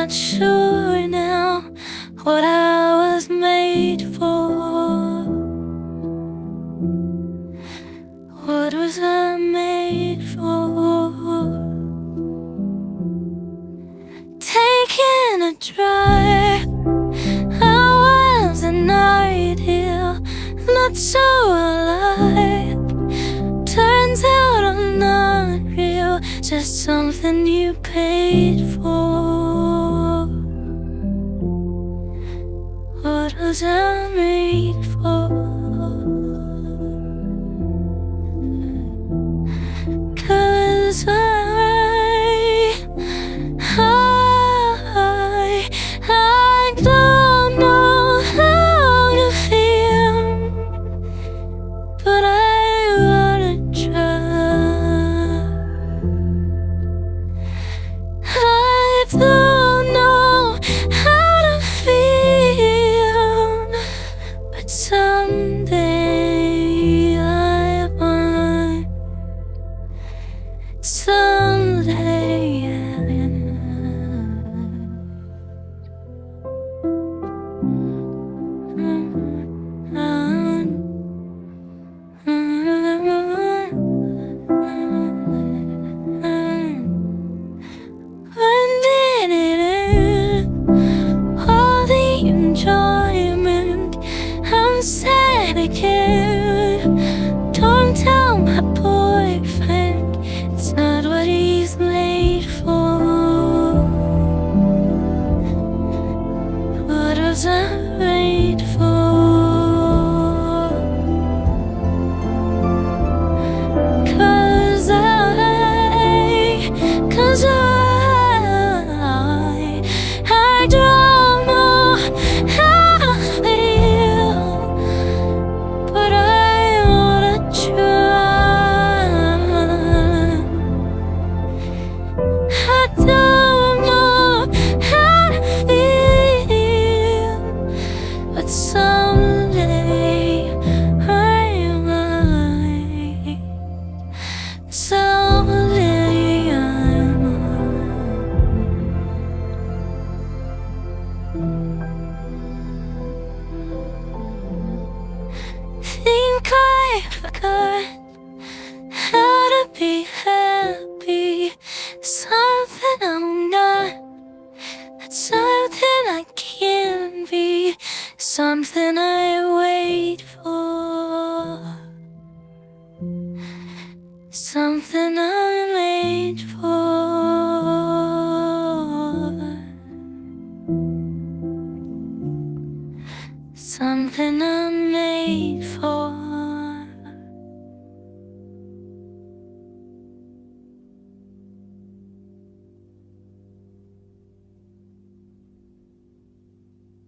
not sure now what I was made for. What was I made for? Taking a drive, I was an ideal, not so alive. Turns out I'm not real, just something you paid for. What was I made for? Cause I, sad again. Think I forgot how to be happy. Something I'm not, something I can be, something I wait for. Something. And I'm made for.